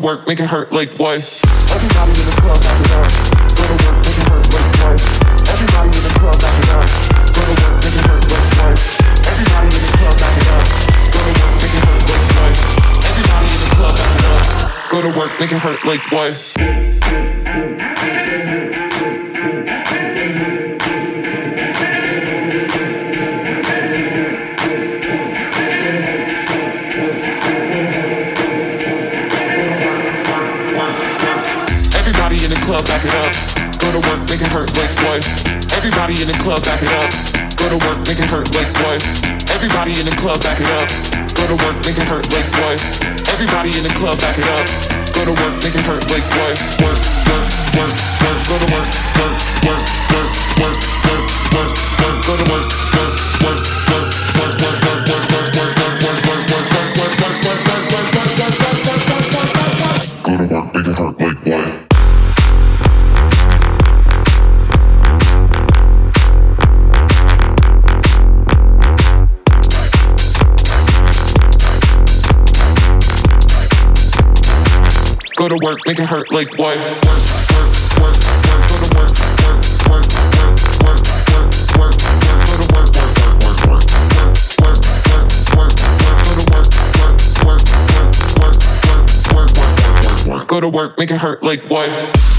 to work, make it hurt like what? Everybody in the club, back it up. Go to work, make it hurt like what? Everybody in the club, back it up. Go to work, make it hurt like what? Everybody in the club, back it up. Go to work, make it hurt like what? Everybody in the club, back it up. Go to work, make it hurt like what? Everybody in the club, back it up. Go to work, make it hurt like boy. Everybody in the club, back it up. Go to work, make it hurt like boy. Everybody in the club, back it up. Go to work, make it hurt like boy. Work, work, work, work. Go to work, work, work, work, work, work, work. Go to work. Go to work, make it hurt like what? Work, work, work, work. go to work, make it hurt like what?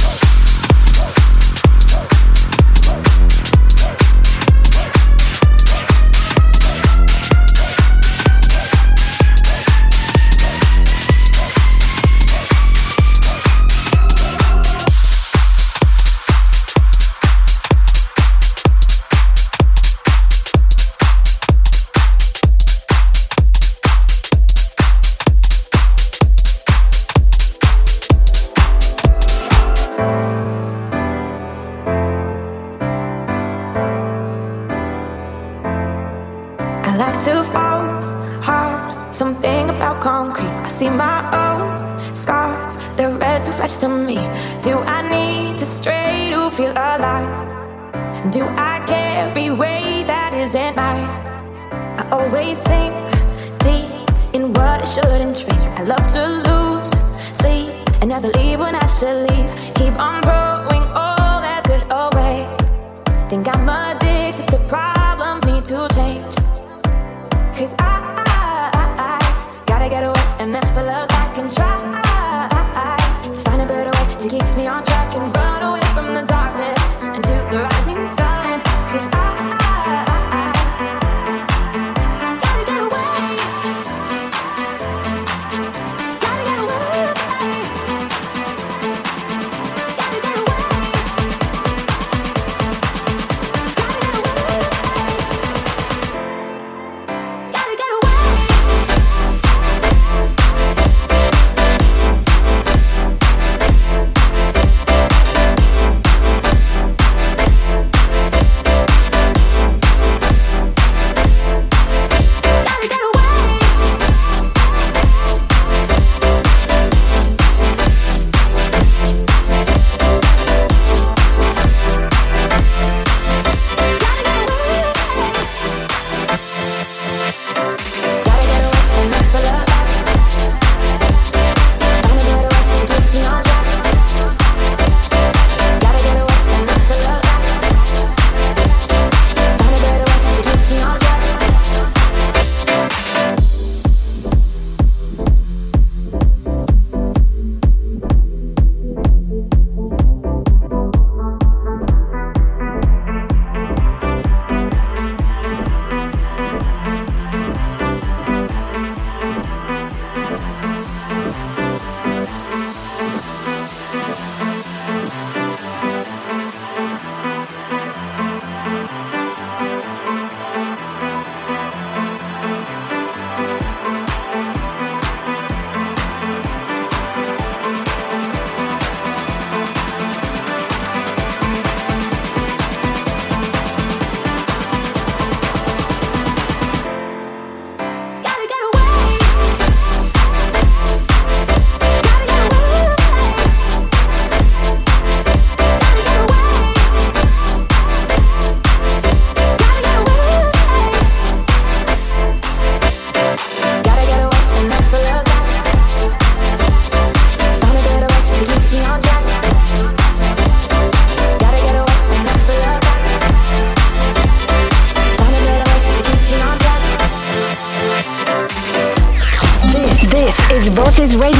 Is Radio.